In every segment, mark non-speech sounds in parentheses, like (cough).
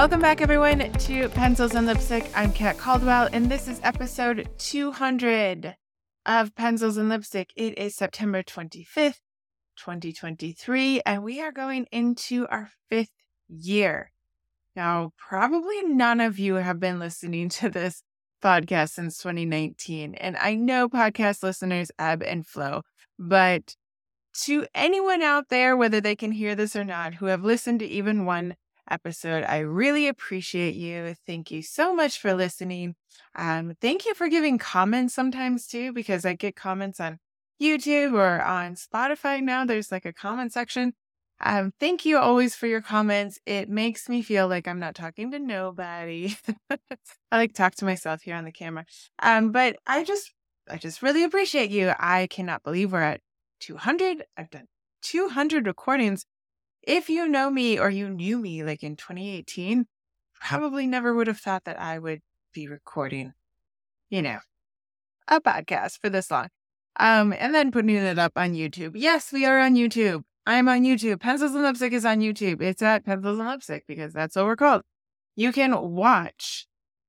Welcome back, everyone, to Pencils and Lipstick. I'm Kat Caldwell, and this is episode 200 of Pencils and Lipstick. It is September 25th, 2023, and we are going into our fifth year. Now, probably none of you have been listening to this podcast since 2019, and I know podcast listeners ebb and flow, but to anyone out there, whether they can hear this or not, who have listened to even one episode. I really appreciate you. Thank you so much for listening. Um, thank you for giving comments sometimes too, because I get comments on YouTube or on Spotify now. There's like a comment section. Um, thank you always for your comments. It makes me feel like I'm not talking to nobody. (laughs) I like talk to myself here on the camera. Um, but I just, I just really appreciate you. I cannot believe we're at 200. I've done 200 recordings if you know me or you knew me like in 2018, probably never would have thought that I would be recording, you know, a podcast for this long. Um, and then putting it up on YouTube. Yes, we are on YouTube. I'm on YouTube. Pencils and Lipstick is on YouTube. It's at Pencils and Lipstick because that's what we're called. You can watch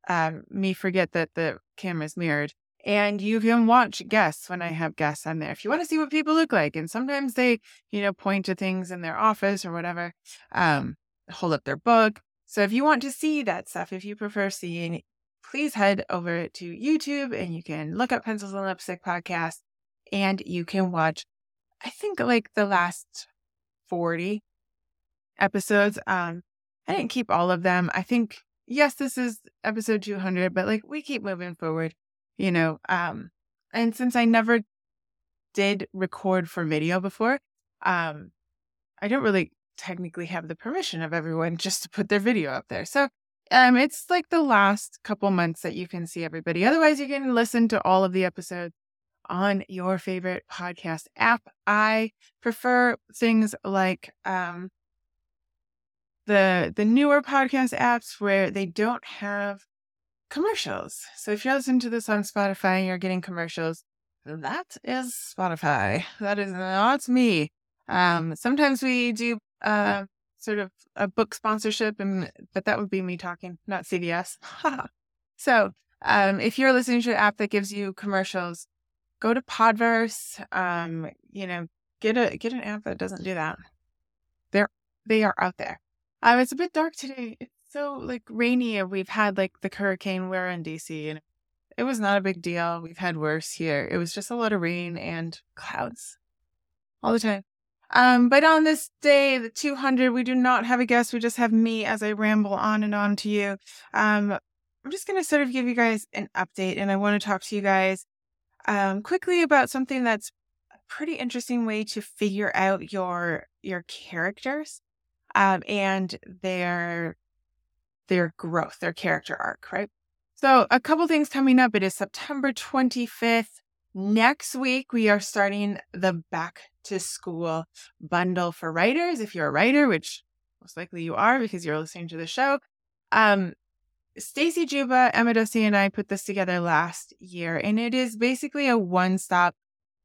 um, me forget that the camera's mirrored and you can watch guests when I have guests on there if you want to see what people look like. And sometimes they, you know, point to things in their office or whatever, um, hold up their book. So if you want to see that stuff, if you prefer seeing, please head over to YouTube and you can look up Pencils and Lipstick podcast and you can watch, I think like the last 40 episodes. Um, I didn't keep all of them. I think, yes, this is episode 200, but like we keep moving forward you know, um, and since I never did record for video before, um, I don't really technically have the permission of everyone (laughs) just to put their video up there. So um, it's like the last couple months that you can see everybody. Otherwise, you can listen to all of the episodes on your favorite podcast app. I prefer things like um, the the newer podcast apps where they don't have commercials. So if you're listening to this on Spotify and you're getting commercials, that is Spotify. That is not me. Um, sometimes we do uh, sort of a book sponsorship, and but that would be me talking, not CVS. (laughs) so um, if you're listening to an app that gives you commercials, go to Podverse. Um, you know, get a get an app that doesn't do that. They're they are out there. Um, it's a bit dark today. It's so like rainy. We've had like the hurricane. We're in DC and it was not a big deal. We've had worse here. It was just a lot of rain and clouds all the time. Um, but on this day, the 200, we do not have a guest. We just have me as I ramble on and on to you. Um, I'm just going to sort of give you guys an update and I want to talk to you guys um, quickly about something that's a pretty interesting way to figure out your your characters um, and their their growth, their character arc, right? So, a couple things coming up. It is September 25th. Next week, we are starting the back to school bundle for writers. If you're a writer, which most likely you are because you're listening to the show, um, Stacy Juba, Emma Dhesi, and I put this together last year, and it is basically a one stop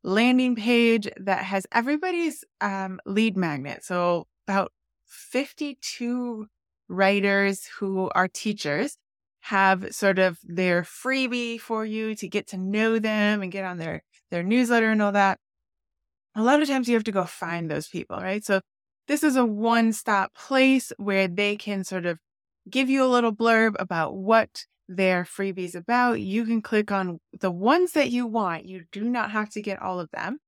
landing page that has everybody's um, lead magnet. So, about 52 writers who are teachers have sort of their freebie for you to get to know them and get on their their newsletter and all that. A lot of times you have to go find those people, right? So this is a one-stop place where they can sort of give you a little blurb about what their freebies about. You can click on the ones that you want. You do not have to get all of them.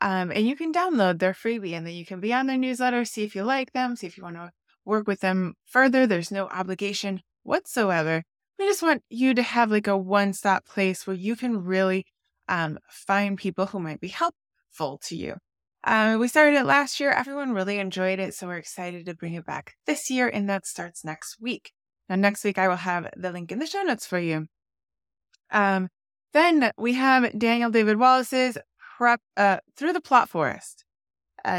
Um, and you can download their freebie and then you can be on their newsletter, see if you like them, see if you want to work with them further. There's no obligation whatsoever. We just want you to have like a one stop place where you can really um, find people who might be helpful to you. Uh, we started it last year. Everyone really enjoyed it. So we're excited to bring it back this year. And that starts next week. Now, next week, I will have the link in the show notes for you. Um, then we have Daniel David Wallace's prep uh, through the plot forest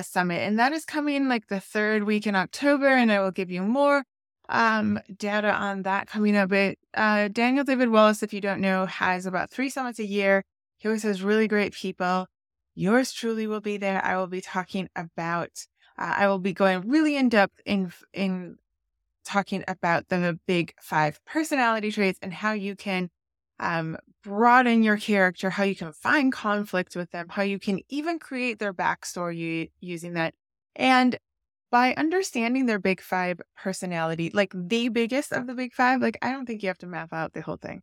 summit, and that is coming like the third week in October, and I will give you more um, data on that coming up. But uh, Daniel David Wallace, if you don't know, has about three summits a year. He always has really great people. Yours truly will be there. I will be talking about. Uh, I will be going really in depth in in talking about the big five personality traits and how you can um, broaden your character, how you can find conflict with them, how you can even create their backstory using that. And by understanding their big five personality, like the biggest of the big five, like I don't think you have to map out the whole thing,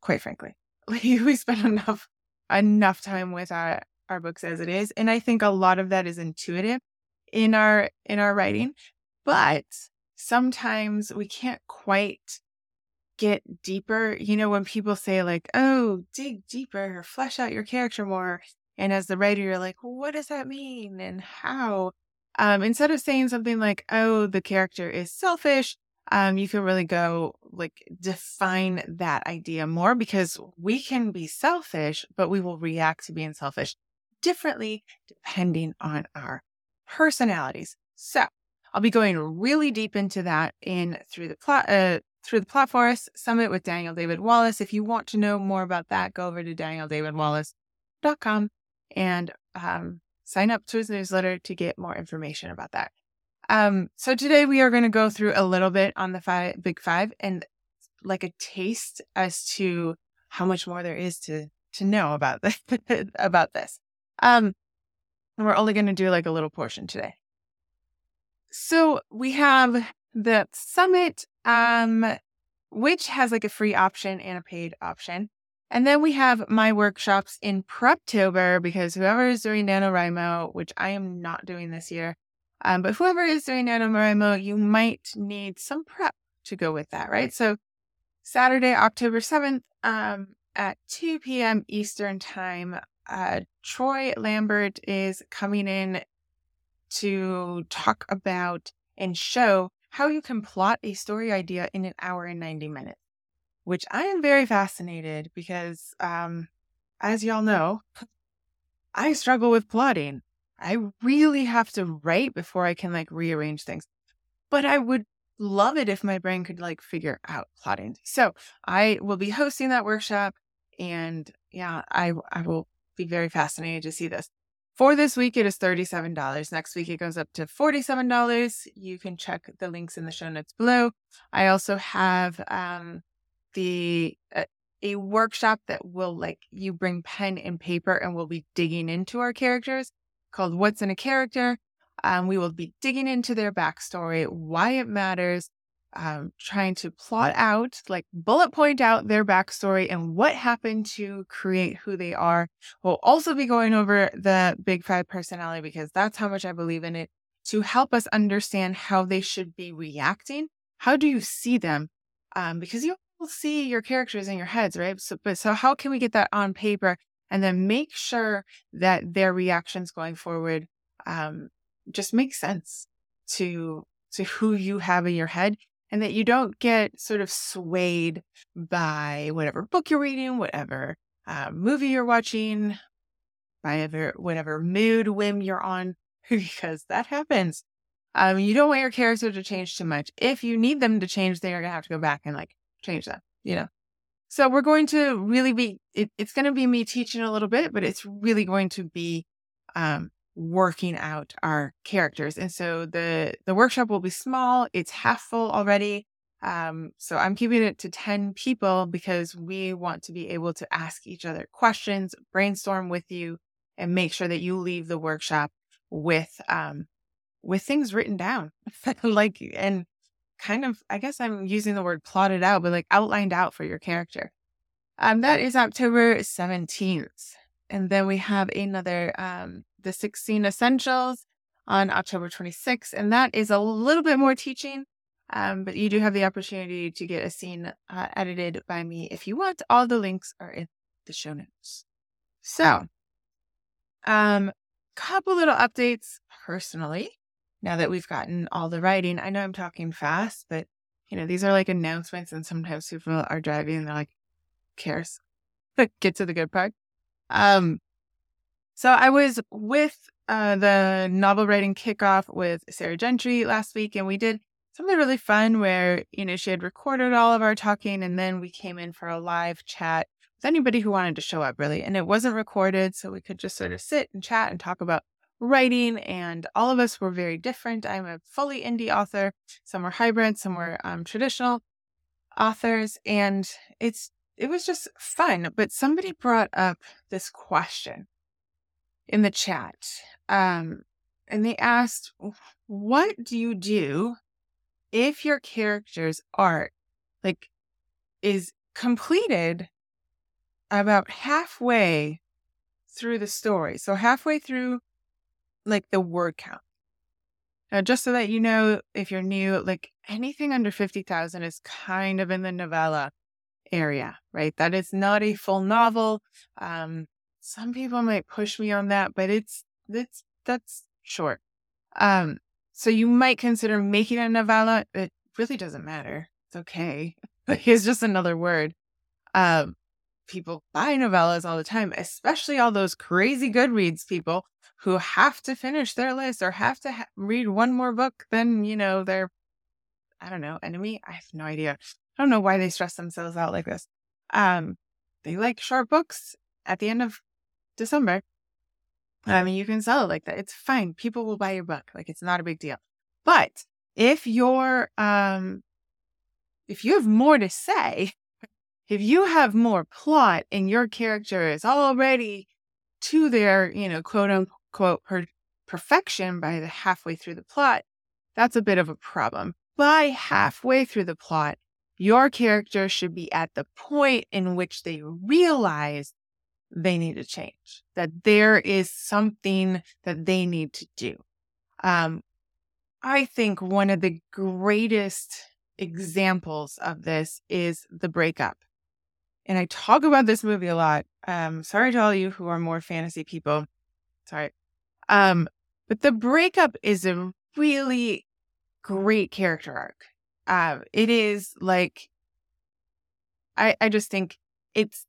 quite frankly. (laughs) Like we spend enough enough time with our, our books as it is. And I think a lot of that is intuitive in our in our writing. But sometimes we can't quite get deeper. You know, when people say like, oh, dig deeper, or flesh out your character more. And as the writer, you're like, what does that mean and how? Um, instead of saying something like, oh, the character is selfish, um, you can really go like define that idea more because we can be selfish, but we will react to being selfish differently depending on our personalities. So I'll be going really deep into that in through the plot, uh, through the Plot Forest Summit with Daniel David Wallace. If you want to know more about that, go over to danieldavidwallace.com and um, sign up to his newsletter to get more information about that. Um, so today we are going to go through a little bit on the five, big five and like a taste as to how much more there is to to know about this (laughs) about this. Um, we're only going to do like a little portion today. So we have the summit, um, which has like a free option and a paid option. And then we have my workshops in Preptober because whoever is doing NaNoWriMo, which I am not doing this year, um, but whoever is doing NaNoWriMo, you might need some prep to go with that, right? So Saturday, October 7th um, at 2 p.m. Eastern Time, uh, Troy Lambert is coming in to talk about and show how you can plot a story idea in an hour and 90 minutes, which I am very fascinated because, um, as y'all know, I struggle with plotting. I really have to write before I can like rearrange things. But I would love it if my brain could like figure out plotting. So I will be hosting that workshop and yeah, I I will be very fascinated to see this. For this week, it is $37. Next week, it goes up to $47. You can check the links in the show notes below. I also have um, the uh, a workshop that will like you bring pen and paper and we'll be digging into our characters called What's in a Character. Um, we will be digging into their backstory, why it matters, um, trying to plot out, like bullet point out their backstory and what happened to create who they are. We'll also be going over the Big Five personality because that's how much I believe in it to help us understand how they should be reacting. How do you see them? Um, because you will see your characters in your heads, right? So, but so how can we get that on paper and then make sure that their reactions going forward um, just make sense to to who you have in your head and that you don't get sort of swayed by whatever book you're reading whatever uh, movie you're watching by whatever, whatever mood whim you're on (laughs) because that happens. Um, you don't want your character to change too much. If you need them to change then you're gonna have to go back and like change them you know? So we're going to really be, it, it's going to be me teaching a little bit, but it's really going to be um, working out our characters. And so the, the workshop will be small. It's half full already. Um, so I'm keeping it to 10 people because we want to be able to ask each other questions, brainstorm with you, and make sure that you leave the workshop with, um, with things written down, (laughs) like, and kind of, I guess I'm using the word plotted out, but like outlined out for your character. Um, that is October 17th. And then we have another, um, the 16 Essentials on October 26th. And that is a little bit more teaching. Um, but you do have the opportunity to get a scene uh, edited by me if you want. All the links are in the show notes. So, um, couple little updates personally now that we've gotten all the writing. I know I'm talking fast, but you know, these are like announcements and sometimes people are driving and they're like, cares. (laughs) Get to the good part. Um so I was with uh the novel writing kickoff with Sarah Gentry last week and we did something really fun where, you know, she had recorded all of our talking and then we came in for a live chat with anybody who wanted to show up really. And it wasn't recorded, so we could just sort of sit and chat and talk about writing, and all of us were very different. I'm a fully indie author. Some were hybrid, some were um, traditional authors, and it's it was just fun. But somebody brought up this question in the chat, um, and they asked, "What do you do if your character's arc, like, is completed about halfway through the story. So halfway through like the word count. Now, just so that you know, if you're new, like anything under 50,000 is kind of in the novella area, right? That is not a full novel. Um, some people might push me on that, but it's, it's, that's short. Um, so you might consider making a novella. It really doesn't matter. It's okay. (laughs) it's just another word. Um, people buy novellas all the time, especially all those crazy Goodreads people who have to finish their list or have to ha- read one more book than, you know, their, I don't know, enemy. I have no idea. I don't know why they stress themselves out like this. Um, they like short books at the end of December. I mean, you can sell it like that. It's fine. People will buy your book. Like it's not a big deal. But if you're, um, if you have more to say, (laughs) if you have more plot and your character is already to their, you know, quote unquote per- perfection by the halfway through the plot, that's a bit of a problem. By halfway through the plot, your character should be at the point in which they realize they need to change, that there is something that they need to do. Um, I think one of the greatest examples of this is the breakup. And I talk about this movie a lot. Um, sorry to all you who are more fantasy people. Sorry. Um, but the breakup is a really great character arc. Uh, it is like, I, I just think it's,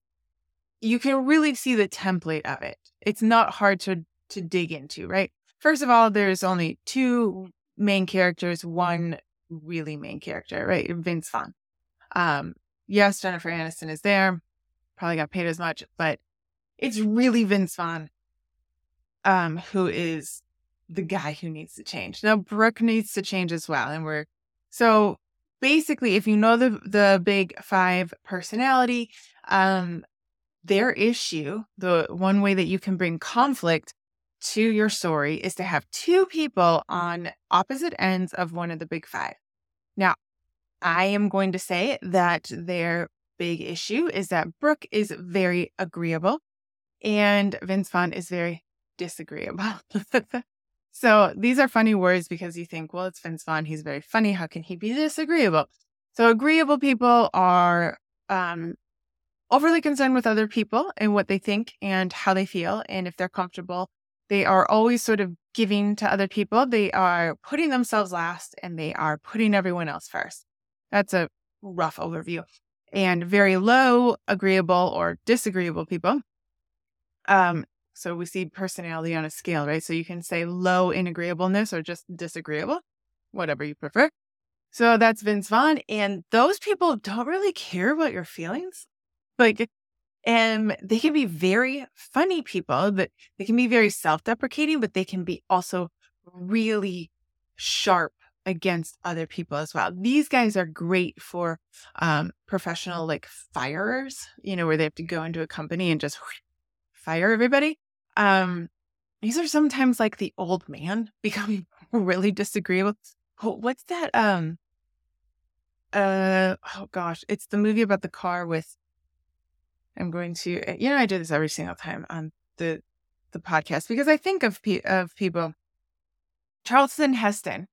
you can really see the template of it. It's not hard to, to dig into, right? First of all, there's only two main characters, one really main character, right? Vince Vaughn. Um, yes, Jennifer Aniston is there, probably got paid as much, but it's really Vince Vaughn, um, who is the guy who needs to change. Now, Brooke needs to change as well. And we're so basically, if you know the the big five personality, um, their issue, the one way that you can bring conflict to your story is to have two people on opposite ends of one of the big five. Now, I am going to say that their big issue is that Brooke is very agreeable and Vince Vaughn is very disagreeable. (laughs) so these are funny words because you think, well, it's Vince Vaughn. He's very funny. How can he be disagreeable? So agreeable people are um, overly concerned with other people and what they think and how they feel. And if they're comfortable, they are always sort of giving to other people. They are putting themselves last and they are putting everyone else first. That's a rough overview. And very low agreeable or disagreeable people. Um, so we see personality on a scale, right? So you can say low in agreeableness or just disagreeable, whatever you prefer. So that's Vince Vaughn. And those people don't really care about your feelings. Like, and they can be very funny people, but they can be very self deprecating, but they can be also really sharp against other people as well. These guys are great for um, professional like firers, you know, where they have to go into a company and just (laughs) fire everybody. Um, these are sometimes like the old man (laughs) becoming really disagreeable. what's that? Um, uh, oh gosh, it's the movie about the car with. I'm going to, eh, you know, I do this every single time on the the podcast because I think of pe- of people. Charlton Heston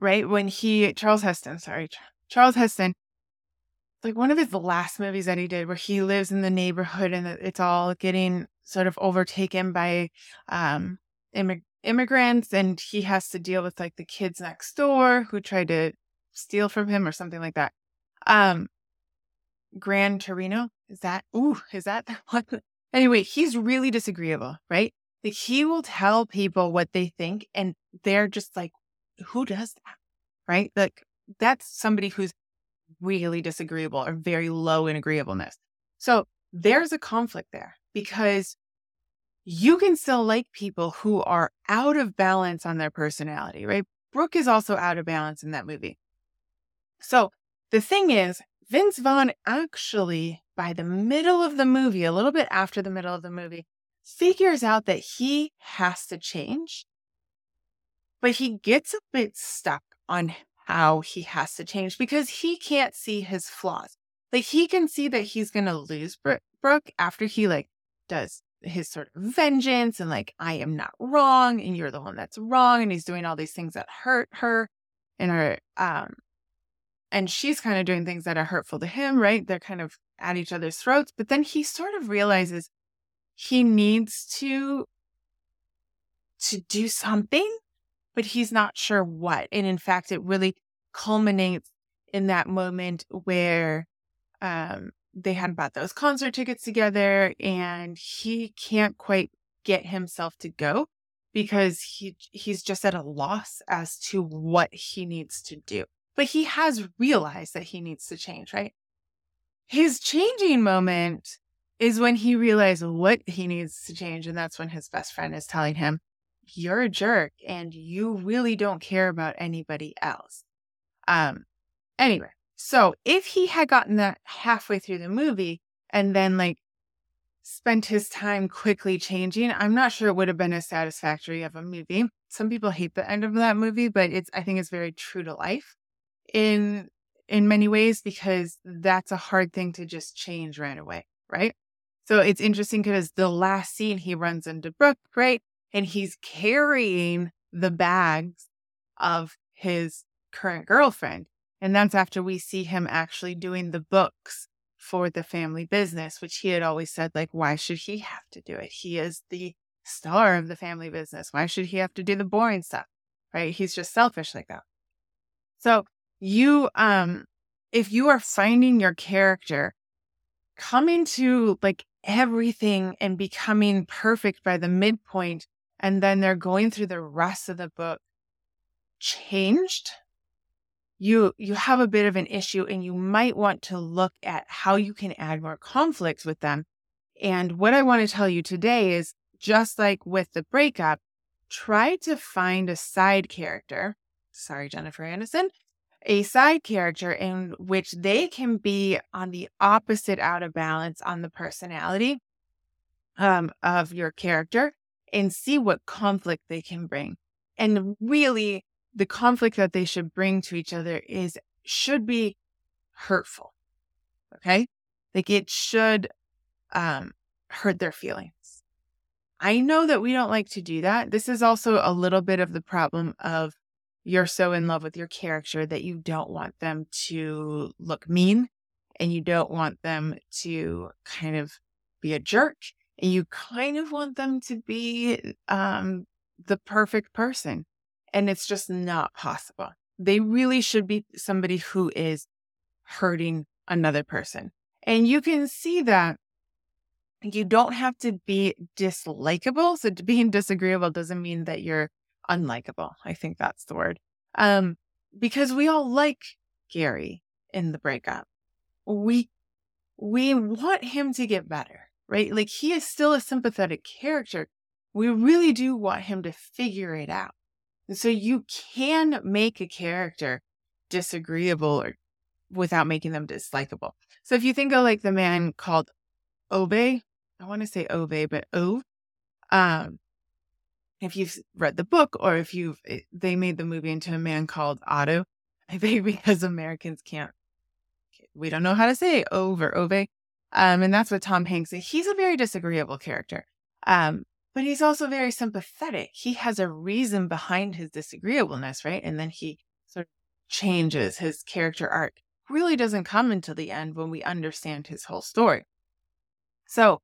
right? When he, Charles Heston, sorry, Charles Heston, like one of his last movies that he did where he lives in the neighborhood and it's all getting sort of overtaken by um, immig- immigrants and he has to deal with like the kids next door who try to steal from him or something like that. Um, Gran Torino, is that, ooh, is that (laughs) one? Anyway, he's really disagreeable, right? Like he will tell people what they think and they're just like, who does that? Right? Like that's somebody who's really disagreeable or very low in agreeableness. So there's a conflict there because you can still like people who are out of balance on their personality, right? Brooke is also out of balance in that movie. So the thing is, Vince Vaughn actually, by the middle of the movie, a little bit after the middle of the movie, figures out that he has to change. But he gets a bit stuck on how he has to change because he can't see his flaws. Like he can see that he's going to lose Brooke after he like does his sort of vengeance and like I am not wrong and you're the one that's wrong and he's doing all these things that hurt her and her um and she's kind of doing things that are hurtful to him, right? They're kind of at each other's throats, but then he sort of realizes he needs to to do something, but he's not sure what. And in fact, it really culminates in that moment where um they had bought those concert tickets together and he can't quite get himself to go because he he's just at a loss as to what he needs to do. But he has realized that he needs to change, right? His changing moment is when he realizes what he needs to change and that's when his best friend is telling him you're a jerk and you really don't care about anybody else. Um anyway, so if he had gotten that halfway through the movie and then like spent his time quickly changing, I'm not sure it would have been as satisfactory of a movie. Some people hate the end of that movie, but it's I think it's very true to life in in many ways because that's a hard thing to just change right away, right? So it's interesting because the last scene he runs into Brooke, right? And he's carrying the bags of his current girlfriend. And that's after we see him actually doing the books for the family business, which he had always said, like, why should he have to do it? He is the star of the family business. Why should he have to do the boring stuff? Right? He's just selfish like that. So you, um, if you are finding your character coming to like everything and becoming perfect by the midpoint, and then they're going through the rest of the book changed you you have a bit of an issue and you might want to look at how you can add more conflicts with them. And what I want to tell you today is just like with the breakup, try to find a side character. Sorry, Jennifer Aniston. A side character in which they can be on the opposite out of balance on the personality um, of your character and see what conflict they can bring. And really the conflict that they should bring to each other is should be hurtful. Okay? Like it should um hurt their feelings. I know that we don't like to do that. This is also a little bit of the problem of you're so in love with your character that you don't want them to look mean and you don't want them to kind of be a jerk and you kind of want them to be um the perfect person and it's just not possible. They really should be somebody who is hurting another person. And you can see that you don't have to be dislikable. So being disagreeable doesn't mean that you're unlikable. I think that's the word. Um, because we all like Gary in the breakup. We we want him to get better, right? Like he is still a sympathetic character. We really do want him to figure it out. And so you can make a character disagreeable or without making them dislikable. So if you think of like the man called Ove, I want to say Ove, but O. Um, if you've read the book or if you've, eh, they made the movie into a man called Otto. (laughs) I think because Americans can't, we don't know how to say over Ove. Um, and that's what Tom Hanks, he's a very disagreeable character. Um, but he's also very sympathetic. He has a reason behind his disagreeableness, right? And then he sort of changes his character arc. Really doesn't come until the end when we understand his whole story. So,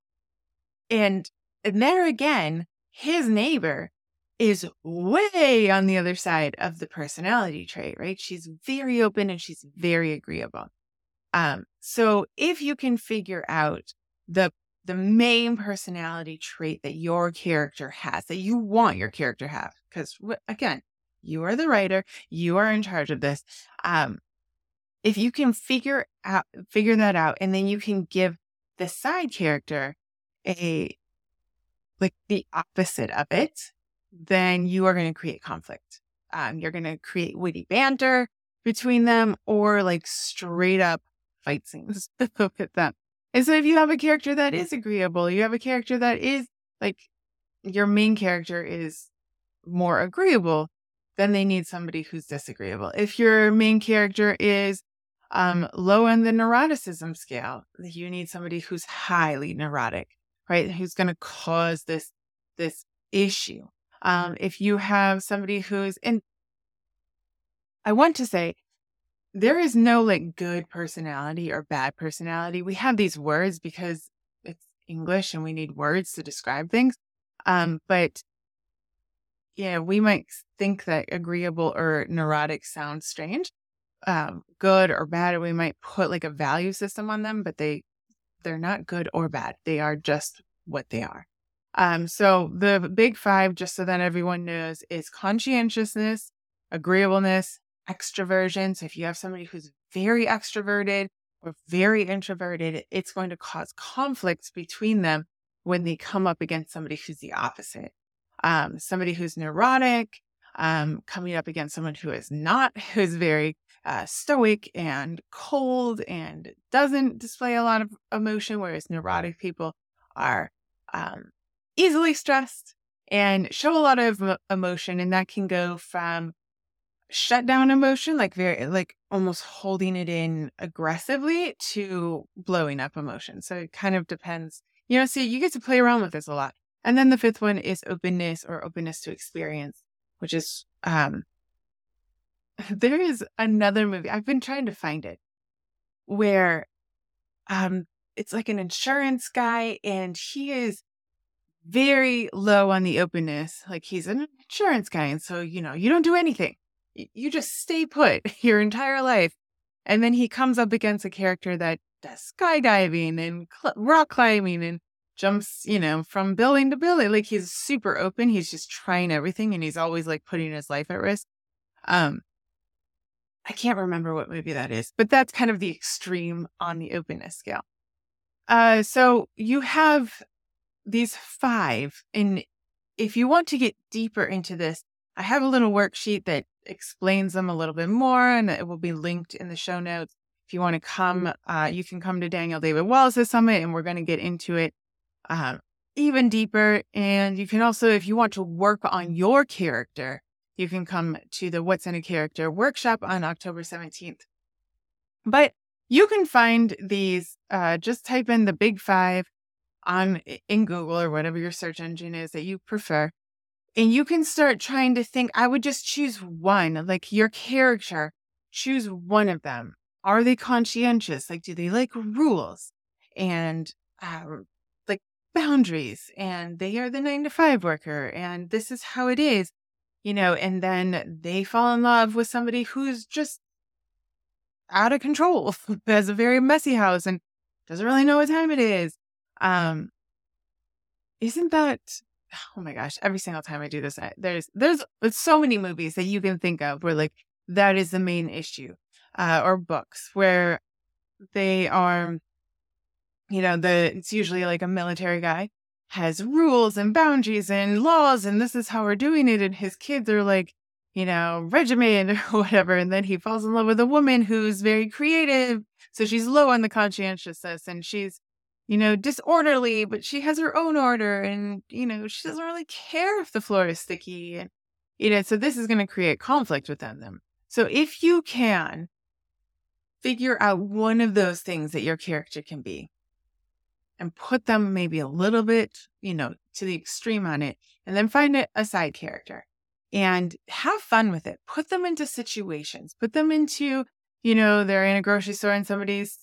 and, and there again, his neighbor is way on the other side of the personality trait, right? She's very open and she's very agreeable. Um, so if you can figure out the the main personality trait that your character has, that you want your character have. Because again, you are the writer, you are in charge of this. Um, if you can figure out figure that out, and then you can give the side character a like the opposite of it, then you are going to create conflict. Um, you're going to create witty banter between them or like straight up fight scenes (laughs) with them. And so if you have a character that is agreeable, you have a character that is like your main character is more agreeable, then they need somebody who's disagreeable. If your main character is um, low on the neuroticism scale, you need somebody who's highly neurotic, right? Who's going to cause this this issue. Um, if you have somebody who's in, I want to say there is no like good personality or bad personality. We have these words because it's English and we need words to describe things. Um, but yeah, we might think that agreeable or neurotic sounds strange, um, good or bad. We might put like a value system on them, but they they're not good or bad. They are just what they are. Um, so the big five, just so that everyone knows, is conscientiousness, agreeableness, extroversion. So if you have somebody who's very extroverted or very introverted, it's going to cause conflicts between them when they come up against somebody who's the opposite. Um, somebody who's neurotic, um, coming up against someone who is not, (laughs) who's very uh, stoic and cold and doesn't display a lot of emotion, whereas neurotic people are um, easily stressed and show a lot of emotion. And that can go from shut down emotion, like very, like almost holding it in aggressively, to blowing up emotion. So it kind of depends. You know, see, you get to play around with this a lot. And then the fifth one is openness or openness to experience, which is, um, (laughs) there is another movie. I've been trying to find it where, um, it's like an insurance guy and he is very low on the openness. Like he's an insurance guy. And so, you know, you don't do anything. You just stay put (laughs) your entire life. And then he comes up against a character that does skydiving and cl- rock climbing and jumps, you know, from building to building. Like he's super open. He's just trying everything and he's always like putting his life at risk. Um, I can't remember what movie that is, but that's kind of the extreme on the openness scale. Uh, so you have these five, and if you want to get deeper into this, I have a little worksheet that explains them a little bit more, and it will be linked in the show notes. If you want to come, uh, you can come to Daniel David Wallace's summit, and we're going to get into it uh, even deeper. And you can also, if you want to work on your character, you can come to the What's in a Character workshop on October 17th. But you can find these, uh, just type in the big five on in Google or whatever your search engine is that you prefer. And you can start trying to think, I would just choose one, like your character, choose one of them. Are they conscientious? Like, do they like rules? And like boundaries and they are the nine to five worker and this is how it is, you know, and then they fall in love with somebody who's just out of control, (laughs) has a very messy house and doesn't really know what time it is. Um, isn't that, oh my gosh, every single time I do this, I, there's, there's, so many movies that you can think of where like that is the main issue, uh, or books where they are, you know, the it's usually like a military guy has rules and boundaries and laws, and this is how we're doing it. And his kids are like, you know, regiment (laughs) or whatever. And then he falls in love with a woman who's very creative. So she's low on the conscientiousness and she's, you know, disorderly, but she has her own order. And, you know, she doesn't really care if the floor is sticky. And, you know, so this is going to create conflict within them. So if you can figure out one of those things that your character can be, and put them maybe a little bit, you know, to the extreme on it, and then find a, a side character and have fun with it. Put them into situations, put them into, you know, they're in a grocery store and somebody's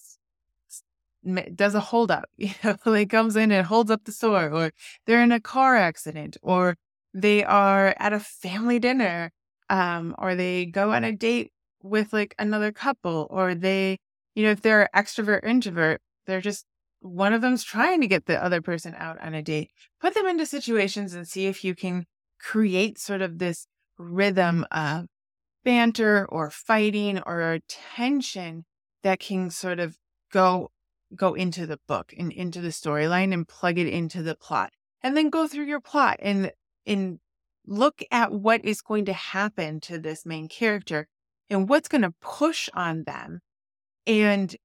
does a hold up, (laughs) you know, like comes in and holds up the store, or they're in a car accident, or they are at a family dinner, um, or they go on a date with like another couple, or they, you know, if they're extrovert, introvert, they're just one of them's trying to get the other person out on a date, put them into situations and see if you can create sort of this rhythm of banter or fighting or tension that can sort of go go into the book and into the storyline and plug it into the plot. and then go through your plot and and look at what is going to happen to this main character and what's going to push on them and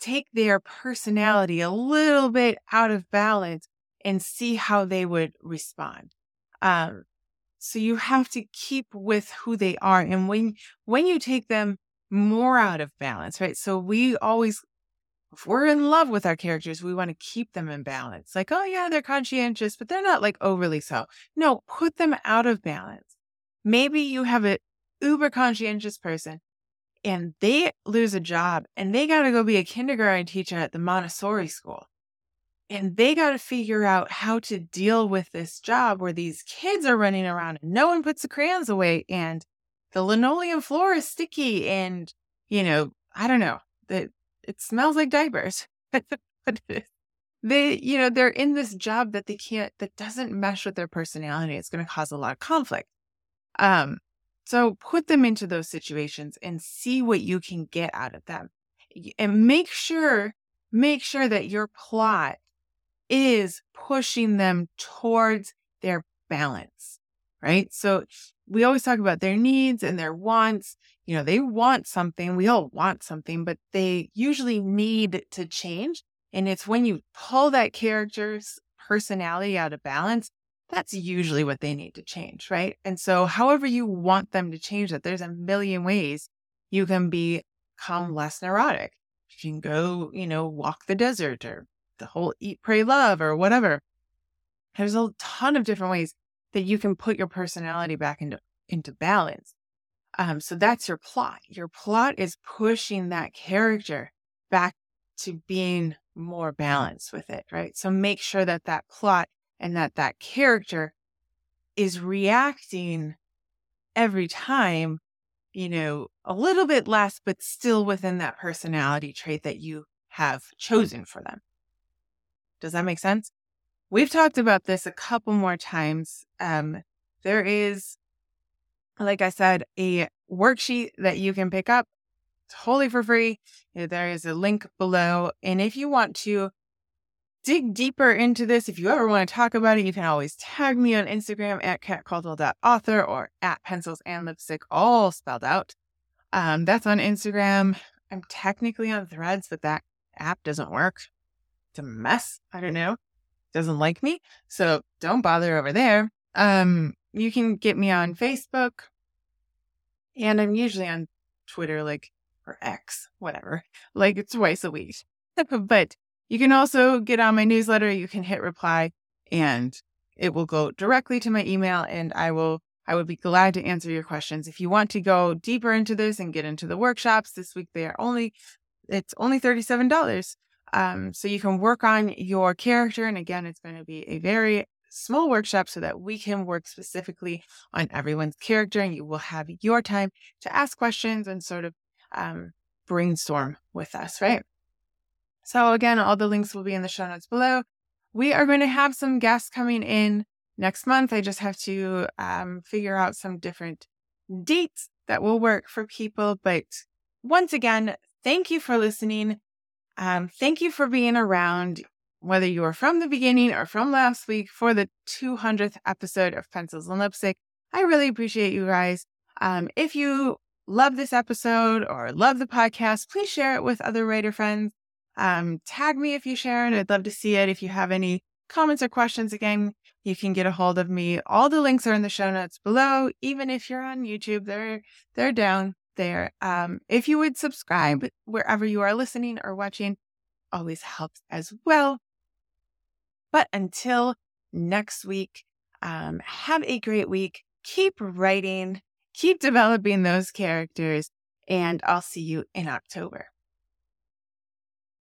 take their personality a little bit out of balance and see how they would respond. Um, so you have to keep with who they are. And when when you take them more out of balance, right? So we always if we're in love with our characters, we want to keep them in balance. Like, oh yeah, they're conscientious, but they're not like overly so. No, put them out of balance. Maybe you have a uber conscientious person and they lose a job and they got to go be a kindergarten teacher at the Montessori school. And they got to figure out how to deal with this job where these kids are running around and no one puts the crayons away and the linoleum floor is sticky and, you know, I don't know, that it smells like diapers. (laughs) they, you know, they're in this job that they can't, that doesn't mesh with their personality. It's going to cause a lot of conflict. Um, so put them into those situations and see what you can get out of them. And make sure, make sure that your plot is pushing them towards their balance, right? So we always talk about their needs and their wants. You know, they want something. We all want something, but they usually need to change. And it's when you pull that character's personality out of balance that's usually what they need to change, right? And so, however you want them to change that, there's a million ways you can become less neurotic. You can go, you know, walk the desert or the whole eat, pray, love or whatever. There's a ton of different ways that you can put your personality back into, into balance. Um, so that's your plot. Your plot is pushing that character back to being more balanced with it, right? So make sure that that plot and that that character is reacting every time, you know, a little bit less, but still within that personality trait that you have chosen for them. Does that make sense? We've talked about this a couple more times. Um, there is, like I said, a worksheet that you can pick up totally for free. There is a link below. And if you want to dig deeper into this, if you ever want to talk about it, you can always tag me on Instagram at katcaldwell.author or at pencils and lipstick, all spelled out. Um, that's on Instagram. I'm technically on threads, but that app doesn't work. It's a mess. I don't know. Doesn't like me. So don't bother over there. Um, you can get me on Facebook. And I'm usually on Twitter, like, or X, whatever, like twice a week. (laughs) but you can also get on my newsletter. You can hit reply and it will go directly to my email and I will I would be glad to answer your questions. If you want to go deeper into this and get into the workshops this week, they are only it's only $37. Um, so you can work on your character. And again, it's going to be a very small workshop so that we can work specifically on everyone's character and you will have your time to ask questions and sort of um, brainstorm with us, right? So, again, all the links will be in the show notes below. We are going to have some guests coming in next month. I just have to um, figure out some different dates that will work for people. But once again, thank you for listening. Um, thank you for being around, whether you were from the beginning or from last week for the 200th episode of Pencils and Lipstick. I really appreciate you guys. Um, if you love this episode or love the podcast, please share it with other writer friends. Um, tag me if you share it. I'd love to see it. If you have any comments or questions, again, you can get a hold of me. All the links are in the show notes below. Even if you're on YouTube, they're they're down there. Um, if you would subscribe wherever you are listening or watching, always helps as well. But until next week, um, have a great week. Keep writing, keep developing those characters, and I'll see you in October.